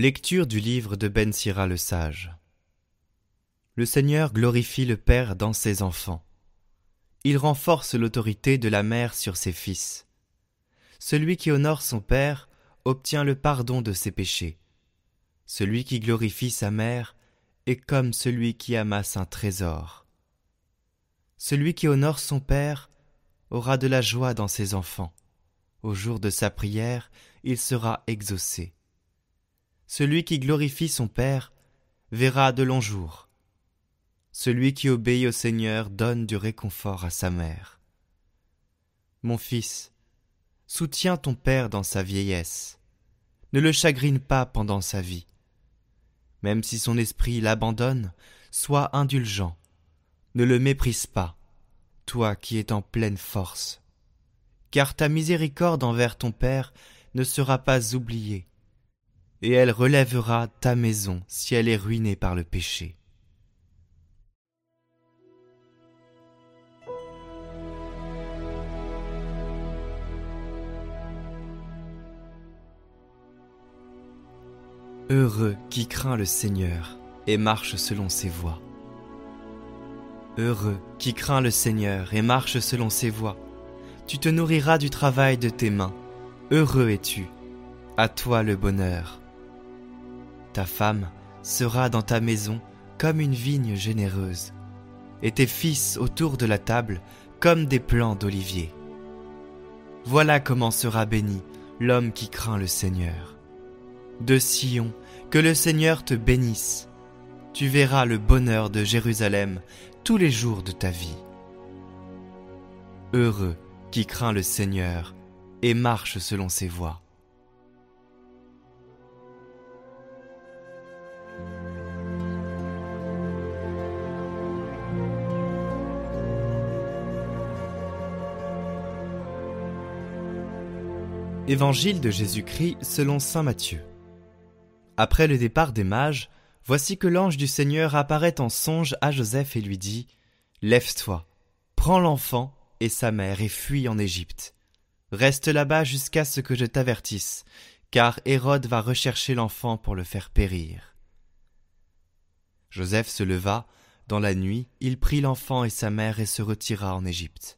Lecture du livre de Ben Sira le sage. Le Seigneur glorifie le Père dans ses enfants. Il renforce l'autorité de la mère sur ses fils. Celui qui honore son Père obtient le pardon de ses péchés. Celui qui glorifie sa mère est comme celui qui amasse un trésor. Celui qui honore son Père aura de la joie dans ses enfants. Au jour de sa prière, il sera exaucé. Celui qui glorifie son Père verra de longs jours. Celui qui obéit au Seigneur donne du réconfort à sa mère. Mon fils, soutiens ton Père dans sa vieillesse. Ne le chagrine pas pendant sa vie. Même si son esprit l'abandonne, sois indulgent. Ne le méprise pas, toi qui es en pleine force. Car ta miséricorde envers ton Père ne sera pas oubliée et elle relèvera ta maison si elle est ruinée par le péché. Heureux qui craint le Seigneur et marche selon ses voies. Heureux qui craint le Seigneur et marche selon ses voies. Tu te nourriras du travail de tes mains. Heureux es-tu. À toi le bonheur. Ta femme sera dans ta maison comme une vigne généreuse, et tes fils autour de la table comme des plants d'olivier. Voilà comment sera béni l'homme qui craint le Seigneur. De Sion, que le Seigneur te bénisse. Tu verras le bonheur de Jérusalem tous les jours de ta vie. Heureux qui craint le Seigneur et marche selon ses voies. Évangile de Jésus-Christ selon Saint Matthieu. Après le départ des mages, voici que l'ange du Seigneur apparaît en songe à Joseph et lui dit Lève-toi, prends l'enfant et sa mère et fuis en Égypte. Reste là-bas jusqu'à ce que je t'avertisse, car Hérode va rechercher l'enfant pour le faire périr. Joseph se leva, dans la nuit, il prit l'enfant et sa mère et se retira en Égypte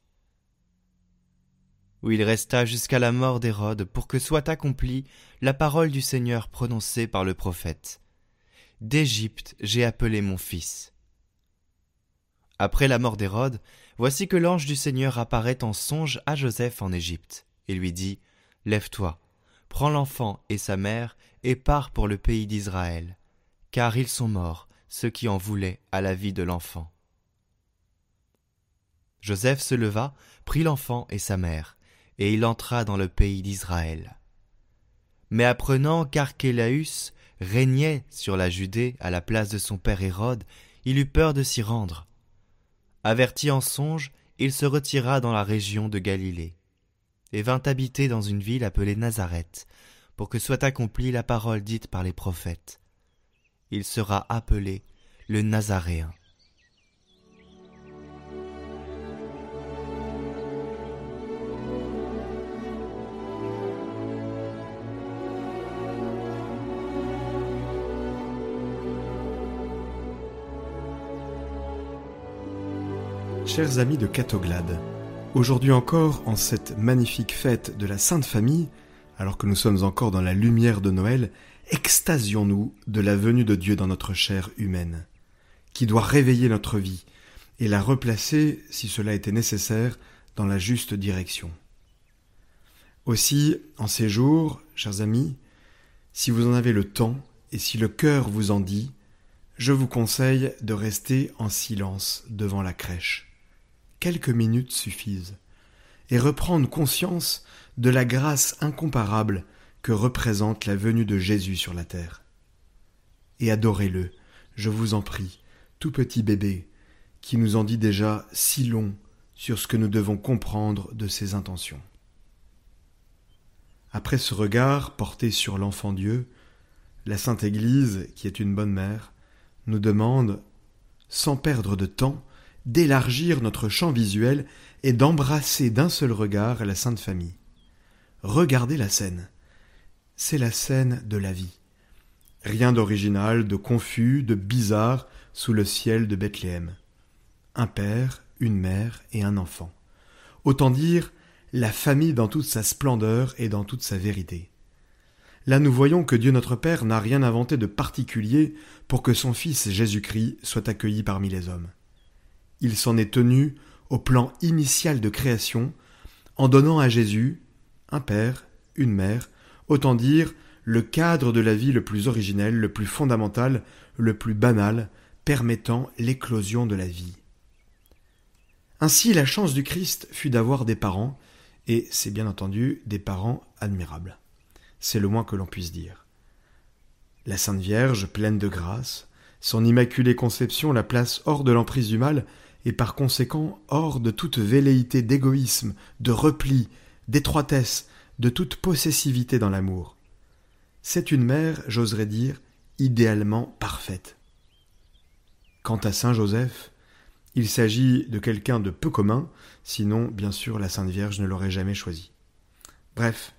où il resta jusqu'à la mort d'Hérode pour que soit accomplie la parole du Seigneur prononcée par le prophète. D'Égypte j'ai appelé mon fils. Après la mort d'Hérode, voici que l'ange du Seigneur apparaît en songe à Joseph en Égypte, et lui dit Lève-toi, prends l'enfant et sa mère, et pars pour le pays d'Israël, car ils sont morts, ceux qui en voulaient à la vie de l'enfant. Joseph se leva, prit l'enfant et sa mère, et il entra dans le pays d'Israël. Mais apprenant qu'Archélaüs régnait sur la Judée à la place de son père Hérode, il eut peur de s'y rendre. Averti en songe, il se retira dans la région de Galilée, et vint habiter dans une ville appelée Nazareth, pour que soit accomplie la parole dite par les prophètes. Il sera appelé le Nazaréen. Chers amis de Catoglade, aujourd'hui encore, en cette magnifique fête de la Sainte Famille, alors que nous sommes encore dans la lumière de Noël, extasions-nous de la venue de Dieu dans notre chair humaine, qui doit réveiller notre vie et la replacer, si cela était nécessaire, dans la juste direction. Aussi, en ces jours, chers amis, si vous en avez le temps et si le cœur vous en dit, je vous conseille de rester en silence devant la crèche quelques minutes suffisent, et reprendre conscience de la grâce incomparable que représente la venue de Jésus sur la terre. Et adorez-le, je vous en prie, tout petit bébé, qui nous en dit déjà si long sur ce que nous devons comprendre de ses intentions. Après ce regard porté sur l'enfant Dieu, la Sainte Église, qui est une bonne mère, nous demande, sans perdre de temps, d'élargir notre champ visuel et d'embrasser d'un seul regard la Sainte Famille. Regardez la scène. C'est la scène de la vie. Rien d'original, de confus, de bizarre sous le ciel de Bethléem. Un père, une mère et un enfant. Autant dire la famille dans toute sa splendeur et dans toute sa vérité. Là nous voyons que Dieu notre Père n'a rien inventé de particulier pour que son Fils Jésus-Christ soit accueilli parmi les hommes. Il s'en est tenu au plan initial de création en donnant à Jésus un père, une mère, autant dire le cadre de la vie le plus originel, le plus fondamental, le plus banal, permettant l'éclosion de la vie. Ainsi la chance du Christ fut d'avoir des parents, et c'est bien entendu des parents admirables. C'est le moins que l'on puisse dire. La Sainte Vierge, pleine de grâce, son immaculée conception la place hors de l'emprise du mal, et par conséquent hors de toute velléité d'égoïsme, de repli, d'étroitesse, de toute possessivité dans l'amour. C'est une mère, j'oserais dire, idéalement parfaite. Quant à Saint Joseph, il s'agit de quelqu'un de peu commun, sinon, bien sûr, la Sainte Vierge ne l'aurait jamais choisi. Bref,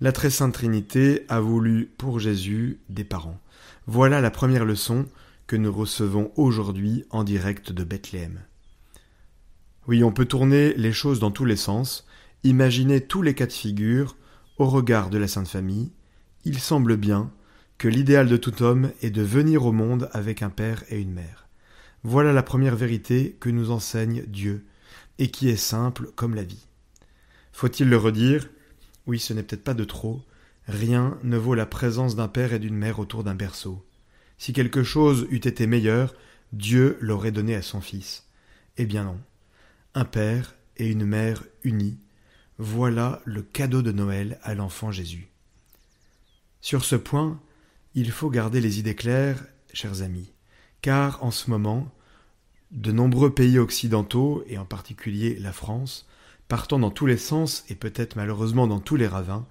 la Très Sainte Trinité a voulu pour Jésus des parents. Voilà la première leçon que nous recevons aujourd'hui en direct de Bethléem. Oui, on peut tourner les choses dans tous les sens, imaginer tous les cas de figure au regard de la Sainte Famille. Il semble bien que l'idéal de tout homme est de venir au monde avec un père et une mère. Voilà la première vérité que nous enseigne Dieu, et qui est simple comme la vie. Faut-il le redire? Oui, ce n'est peut-être pas de trop. Rien ne vaut la présence d'un père et d'une mère autour d'un berceau. Si quelque chose eût été meilleur, Dieu l'aurait donné à son Fils. Eh bien non un père et une mère unis, voilà le cadeau de Noël à l'enfant Jésus. Sur ce point, il faut garder les idées claires, chers amis, car en ce moment, de nombreux pays occidentaux, et en particulier la France, partant dans tous les sens et peut-être malheureusement dans tous les ravins,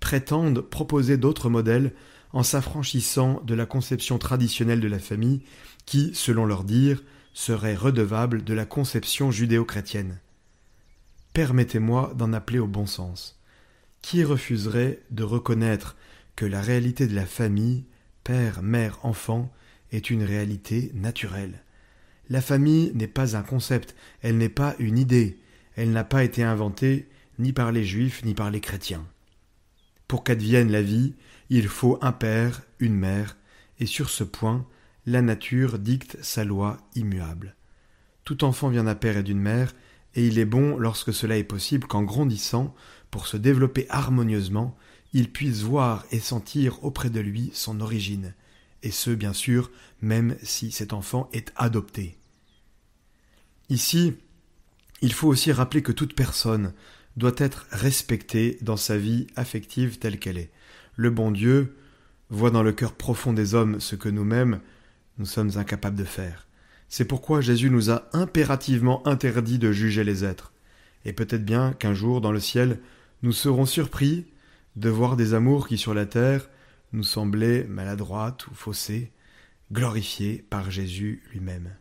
prétendent proposer d'autres modèles en s'affranchissant de la conception traditionnelle de la famille qui, selon leur dire, serait redevable de la conception judéo-chrétienne. Permettez-moi d'en appeler au bon sens. Qui refuserait de reconnaître que la réalité de la famille, père, mère, enfant, est une réalité naturelle? La famille n'est pas un concept, elle n'est pas une idée, elle n'a pas été inventée ni par les juifs ni par les chrétiens. Pour qu'advienne la vie, il faut un père, une mère, et sur ce point, la nature dicte sa loi immuable. Tout enfant vient d'un père et d'une mère, et il est bon, lorsque cela est possible, qu'en grandissant, pour se développer harmonieusement, il puisse voir et sentir auprès de lui son origine, et ce, bien sûr, même si cet enfant est adopté. Ici, il faut aussi rappeler que toute personne doit être respectée dans sa vie affective telle qu'elle est. Le bon Dieu voit dans le cœur profond des hommes ce que nous-mêmes, nous sommes incapables de faire. C'est pourquoi Jésus nous a impérativement interdit de juger les êtres. Et peut-être bien qu'un jour, dans le ciel, nous serons surpris de voir des amours qui sur la terre nous semblaient maladroites ou faussées, glorifiées par Jésus lui-même.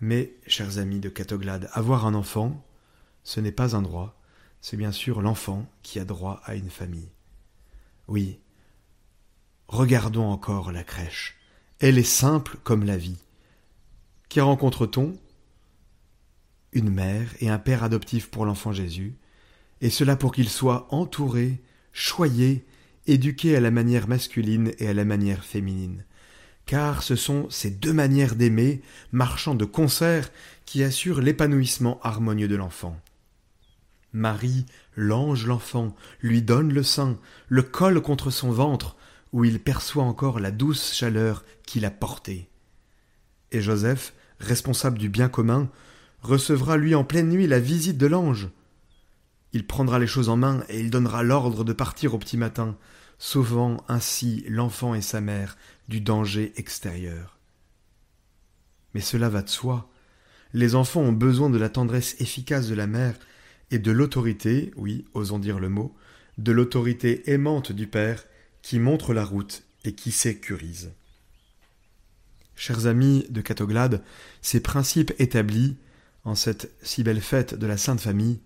Mais, chers amis de Catoglade, avoir un enfant, ce n'est pas un droit, c'est bien sûr l'enfant qui a droit à une famille. Oui, regardons encore la crèche. Elle est simple comme la vie. Qui rencontre-t-on? Une mère et un père adoptif pour l'enfant Jésus, et cela pour qu'il soit entouré, choyé, éduqué à la manière masculine et à la manière féminine. Car ce sont ces deux manières d'aimer, marchant de concert, qui assurent l'épanouissement harmonieux de l'enfant. Marie, l'ange l'enfant, lui donne le sein, le colle contre son ventre, où il perçoit encore la douce chaleur qu'il a portée. Et Joseph, responsable du bien commun, recevra lui en pleine nuit la visite de l'ange. Il prendra les choses en main et il donnera l'ordre de partir au petit matin, sauvant ainsi l'enfant et sa mère du danger extérieur. Mais cela va de soi. Les enfants ont besoin de la tendresse efficace de la mère et de l'autorité, oui, osons dire le mot, de l'autorité aimante du père qui montre la route et qui sécurise. Chers amis de Catoglade, ces principes établis, en cette si belle fête de la Sainte Famille,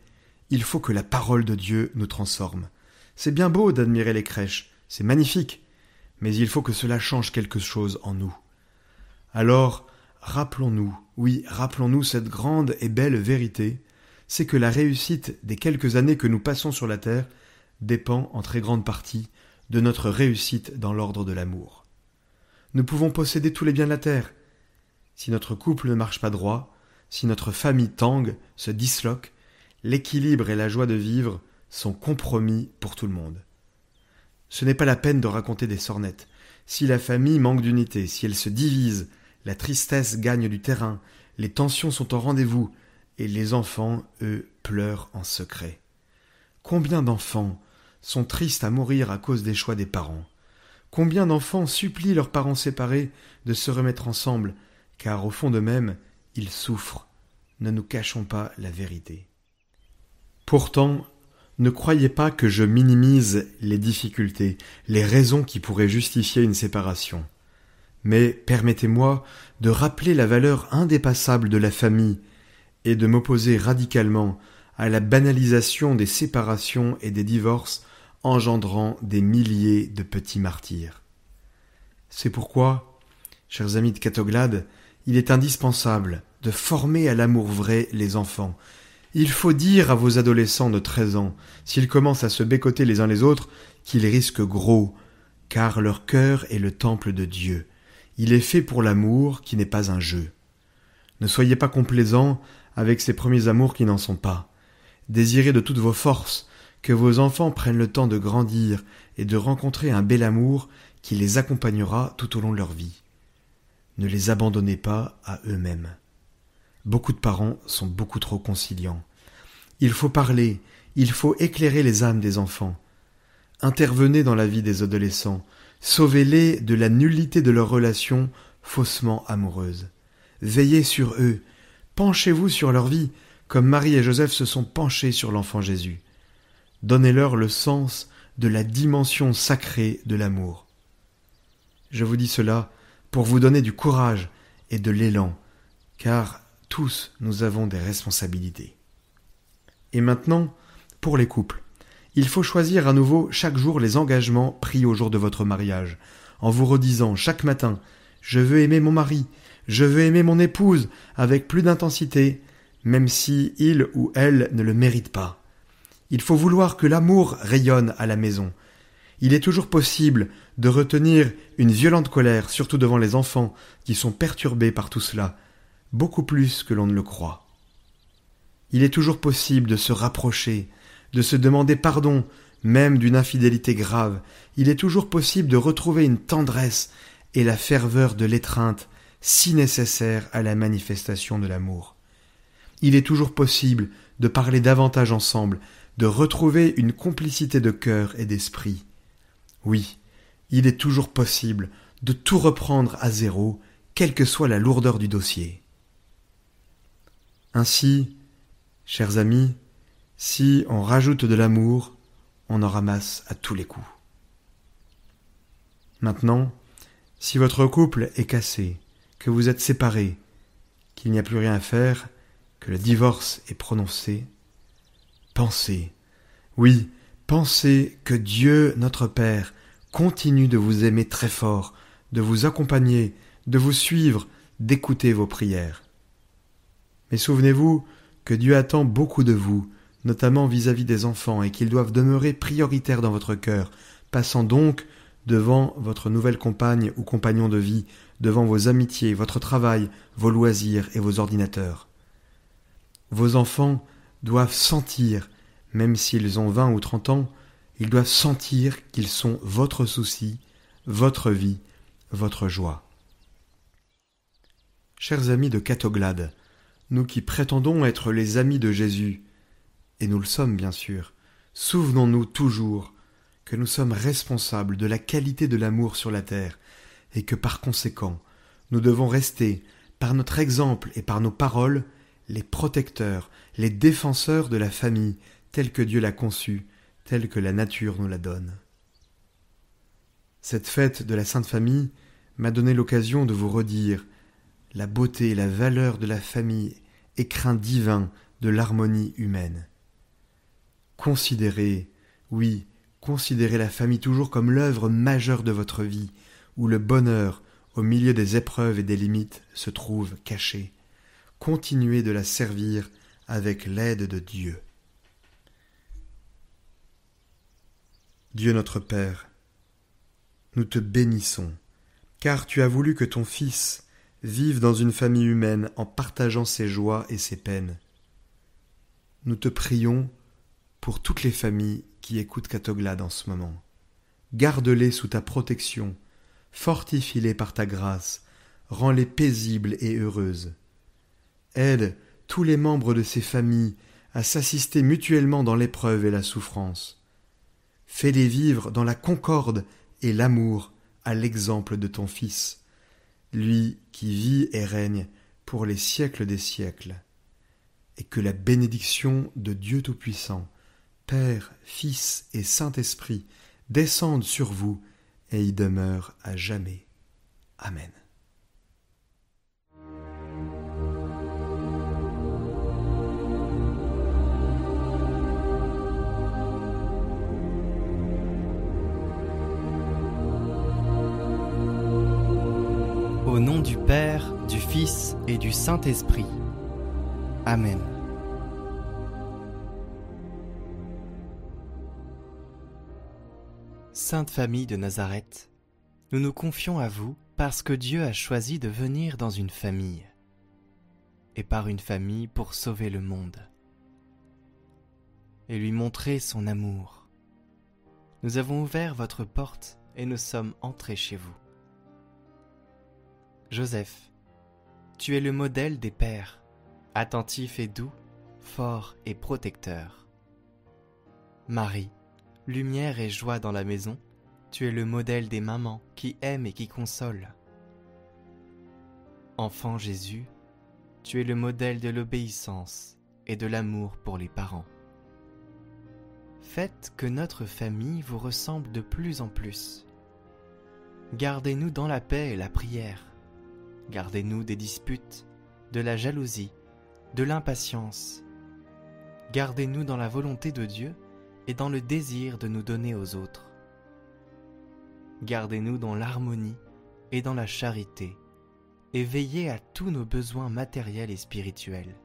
il faut que la parole de Dieu nous transforme. C'est bien beau d'admirer les crèches, c'est magnifique, mais il faut que cela change quelque chose en nous. Alors, rappelons-nous, oui, rappelons-nous cette grande et belle vérité, c'est que la réussite des quelques années que nous passons sur la terre dépend en très grande partie de notre réussite dans l'ordre de l'amour. Nous pouvons posséder tous les biens de la terre. Si notre couple ne marche pas droit, si notre famille tangue, se disloque, l'équilibre et la joie de vivre sont compromis pour tout le monde. Ce n'est pas la peine de raconter des sornettes. Si la famille manque d'unité, si elle se divise, la tristesse gagne du terrain, les tensions sont au rendez-vous, et les enfants, eux, pleurent en secret. Combien d'enfants sont tristes à mourir à cause des choix des parents Combien d'enfants supplient leurs parents séparés de se remettre ensemble, car au fond d'eux-mêmes, ils souffrent. Ne nous cachons pas la vérité. Pourtant, ne croyez pas que je minimise les difficultés, les raisons qui pourraient justifier une séparation. Mais permettez-moi de rappeler la valeur indépassable de la famille et de m'opposer radicalement à la banalisation des séparations et des divorces engendrant des milliers de petits martyrs. C'est pourquoi, chers amis de Catoglade, il est indispensable de former à l'amour vrai les enfants, il faut dire à vos adolescents de treize ans, s'ils commencent à se bécoter les uns les autres, qu'ils risquent gros, car leur cœur est le temple de Dieu. Il est fait pour l'amour qui n'est pas un jeu. Ne soyez pas complaisants avec ces premiers amours qui n'en sont pas. Désirez de toutes vos forces que vos enfants prennent le temps de grandir et de rencontrer un bel amour qui les accompagnera tout au long de leur vie. Ne les abandonnez pas à eux-mêmes. Beaucoup de parents sont beaucoup trop conciliants. Il faut parler, il faut éclairer les âmes des enfants. Intervenez dans la vie des adolescents, sauvez-les de la nullité de leurs relations faussement amoureuses. Veillez sur eux, penchez-vous sur leur vie, comme Marie et Joseph se sont penchés sur l'enfant Jésus. Donnez-leur le sens de la dimension sacrée de l'amour. Je vous dis cela pour vous donner du courage et de l'élan, car tous, nous avons des responsabilités. Et maintenant, pour les couples, il faut choisir à nouveau chaque jour les engagements pris au jour de votre mariage, en vous redisant chaque matin Je veux aimer mon mari, je veux aimer mon épouse avec plus d'intensité, même si il ou elle ne le mérite pas. Il faut vouloir que l'amour rayonne à la maison. Il est toujours possible de retenir une violente colère, surtout devant les enfants qui sont perturbés par tout cela, beaucoup plus que l'on ne le croit. Il est toujours possible de se rapprocher, de se demander pardon, même d'une infidélité grave. Il est toujours possible de retrouver une tendresse et la ferveur de l'étreinte si nécessaire à la manifestation de l'amour. Il est toujours possible de parler davantage ensemble, de retrouver une complicité de cœur et d'esprit. Oui, il est toujours possible de tout reprendre à zéro, quelle que soit la lourdeur du dossier. Ainsi, chers amis, si on rajoute de l'amour, on en ramasse à tous les coups. Maintenant, si votre couple est cassé, que vous êtes séparés, qu'il n'y a plus rien à faire, que le divorce est prononcé, pensez, oui, pensez que Dieu notre Père continue de vous aimer très fort, de vous accompagner, de vous suivre, d'écouter vos prières. Mais souvenez-vous que Dieu attend beaucoup de vous, notamment vis-à-vis des enfants, et qu'ils doivent demeurer prioritaires dans votre cœur, passant donc devant votre nouvelle compagne ou compagnon de vie, devant vos amitiés, votre travail, vos loisirs et vos ordinateurs. Vos enfants doivent sentir, même s'ils ont vingt ou trente ans, ils doivent sentir qu'ils sont votre souci, votre vie, votre joie. Chers amis de Catoglade, nous qui prétendons être les amis de Jésus, et nous le sommes bien sûr, souvenons-nous toujours que nous sommes responsables de la qualité de l'amour sur la terre, et que par conséquent, nous devons rester, par notre exemple et par nos paroles, les protecteurs, les défenseurs de la famille telle que Dieu l'a conçue, telle que la nature nous la donne. Cette fête de la Sainte Famille m'a donné l'occasion de vous redire la beauté et la valeur de la famille, écrin divin de l'harmonie humaine. Considérez, oui, Considérez la famille toujours comme l'œuvre majeure de votre vie, où le bonheur, au milieu des épreuves et des limites, se trouve caché. Continuez de la servir avec l'aide de Dieu. Dieu notre Père, nous te bénissons, car tu as voulu que ton Fils vive dans une famille humaine en partageant ses joies et ses peines. Nous te prions pour toutes les familles qui écoutent Catoglade en ce moment. Garde-les sous ta protection, fortifie-les par ta grâce, rends-les paisibles et heureuses. Aide tous les membres de ces familles à s'assister mutuellement dans l'épreuve et la souffrance. Fais-les vivre dans la concorde et l'amour à l'exemple de ton Fils, lui qui vit et règne pour les siècles des siècles. Et que la bénédiction de Dieu Tout-Puissant, Père, Fils et Saint-Esprit descende sur vous et y demeure à jamais. Amen. Au nom du Père, du Fils et du Saint-Esprit. Amen. Sainte Famille de Nazareth, nous nous confions à vous parce que Dieu a choisi de venir dans une famille, et par une famille pour sauver le monde, et lui montrer son amour. Nous avons ouvert votre porte et nous sommes entrés chez vous. Joseph, tu es le modèle des pères, attentif et doux, fort et protecteur. Marie, lumière et joie dans la maison, tu es le modèle des mamans qui aiment et qui consolent. Enfant Jésus, tu es le modèle de l'obéissance et de l'amour pour les parents. Faites que notre famille vous ressemble de plus en plus. Gardez-nous dans la paix et la prière Gardez-nous des disputes, de la jalousie, de l'impatience. Gardez-nous dans la volonté de Dieu et dans le désir de nous donner aux autres. Gardez-nous dans l'harmonie et dans la charité, et veillez à tous nos besoins matériels et spirituels.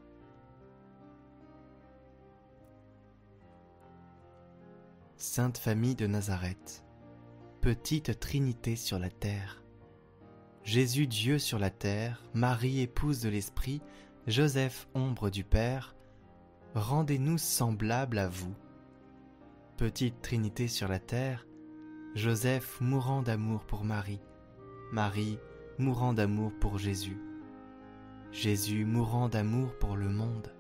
Sainte Famille de Nazareth, petite Trinité sur la terre, Jésus Dieu sur la terre, Marie épouse de l'Esprit, Joseph ombre du Père, rendez-nous semblables à vous. Petite Trinité sur la terre, Joseph mourant d'amour pour Marie, Marie mourant d'amour pour Jésus, Jésus mourant d'amour pour le monde,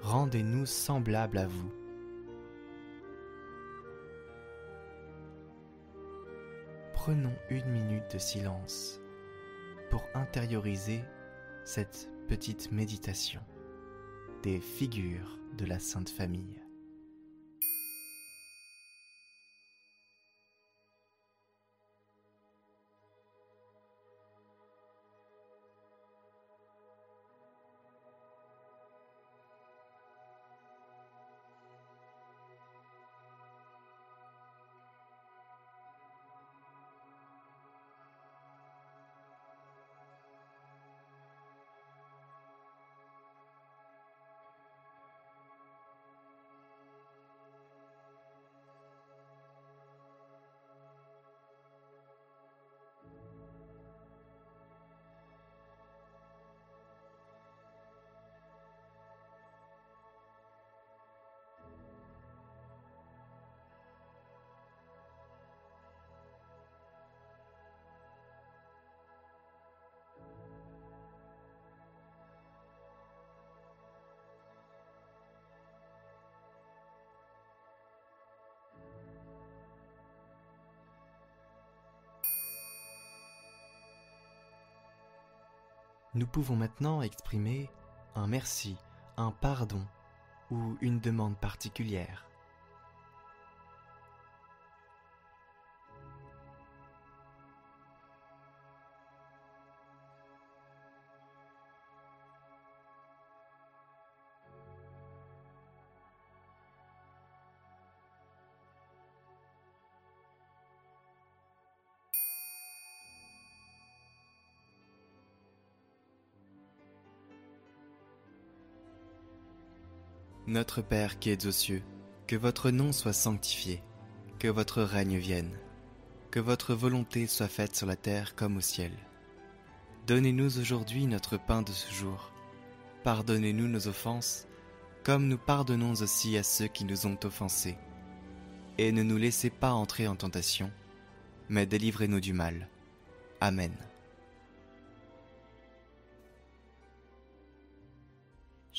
rendez-nous semblables à vous. Prenons une minute de silence pour intérioriser cette petite méditation des figures de la Sainte Famille. Nous pouvons maintenant exprimer un merci, un pardon ou une demande particulière. Notre Père qui es aux cieux, que votre nom soit sanctifié, que votre règne vienne, que votre volonté soit faite sur la terre comme au ciel. Donnez-nous aujourd'hui notre pain de ce jour. Pardonnez-nous nos offenses, comme nous pardonnons aussi à ceux qui nous ont offensés. Et ne nous laissez pas entrer en tentation, mais délivrez-nous du mal. Amen.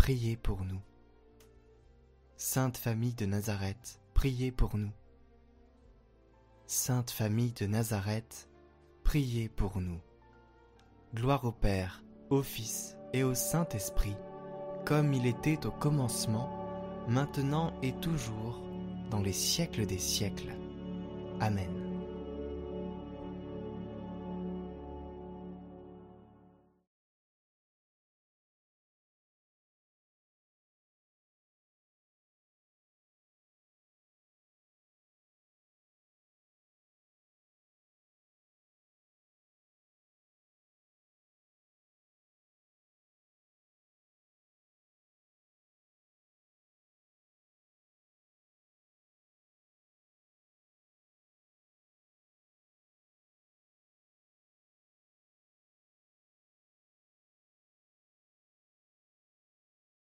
priez pour nous. Sainte Famille de Nazareth, priez pour nous. Sainte Famille de Nazareth, priez pour nous. Gloire au Père, au Fils et au Saint-Esprit, comme il était au commencement, maintenant et toujours, dans les siècles des siècles. Amen.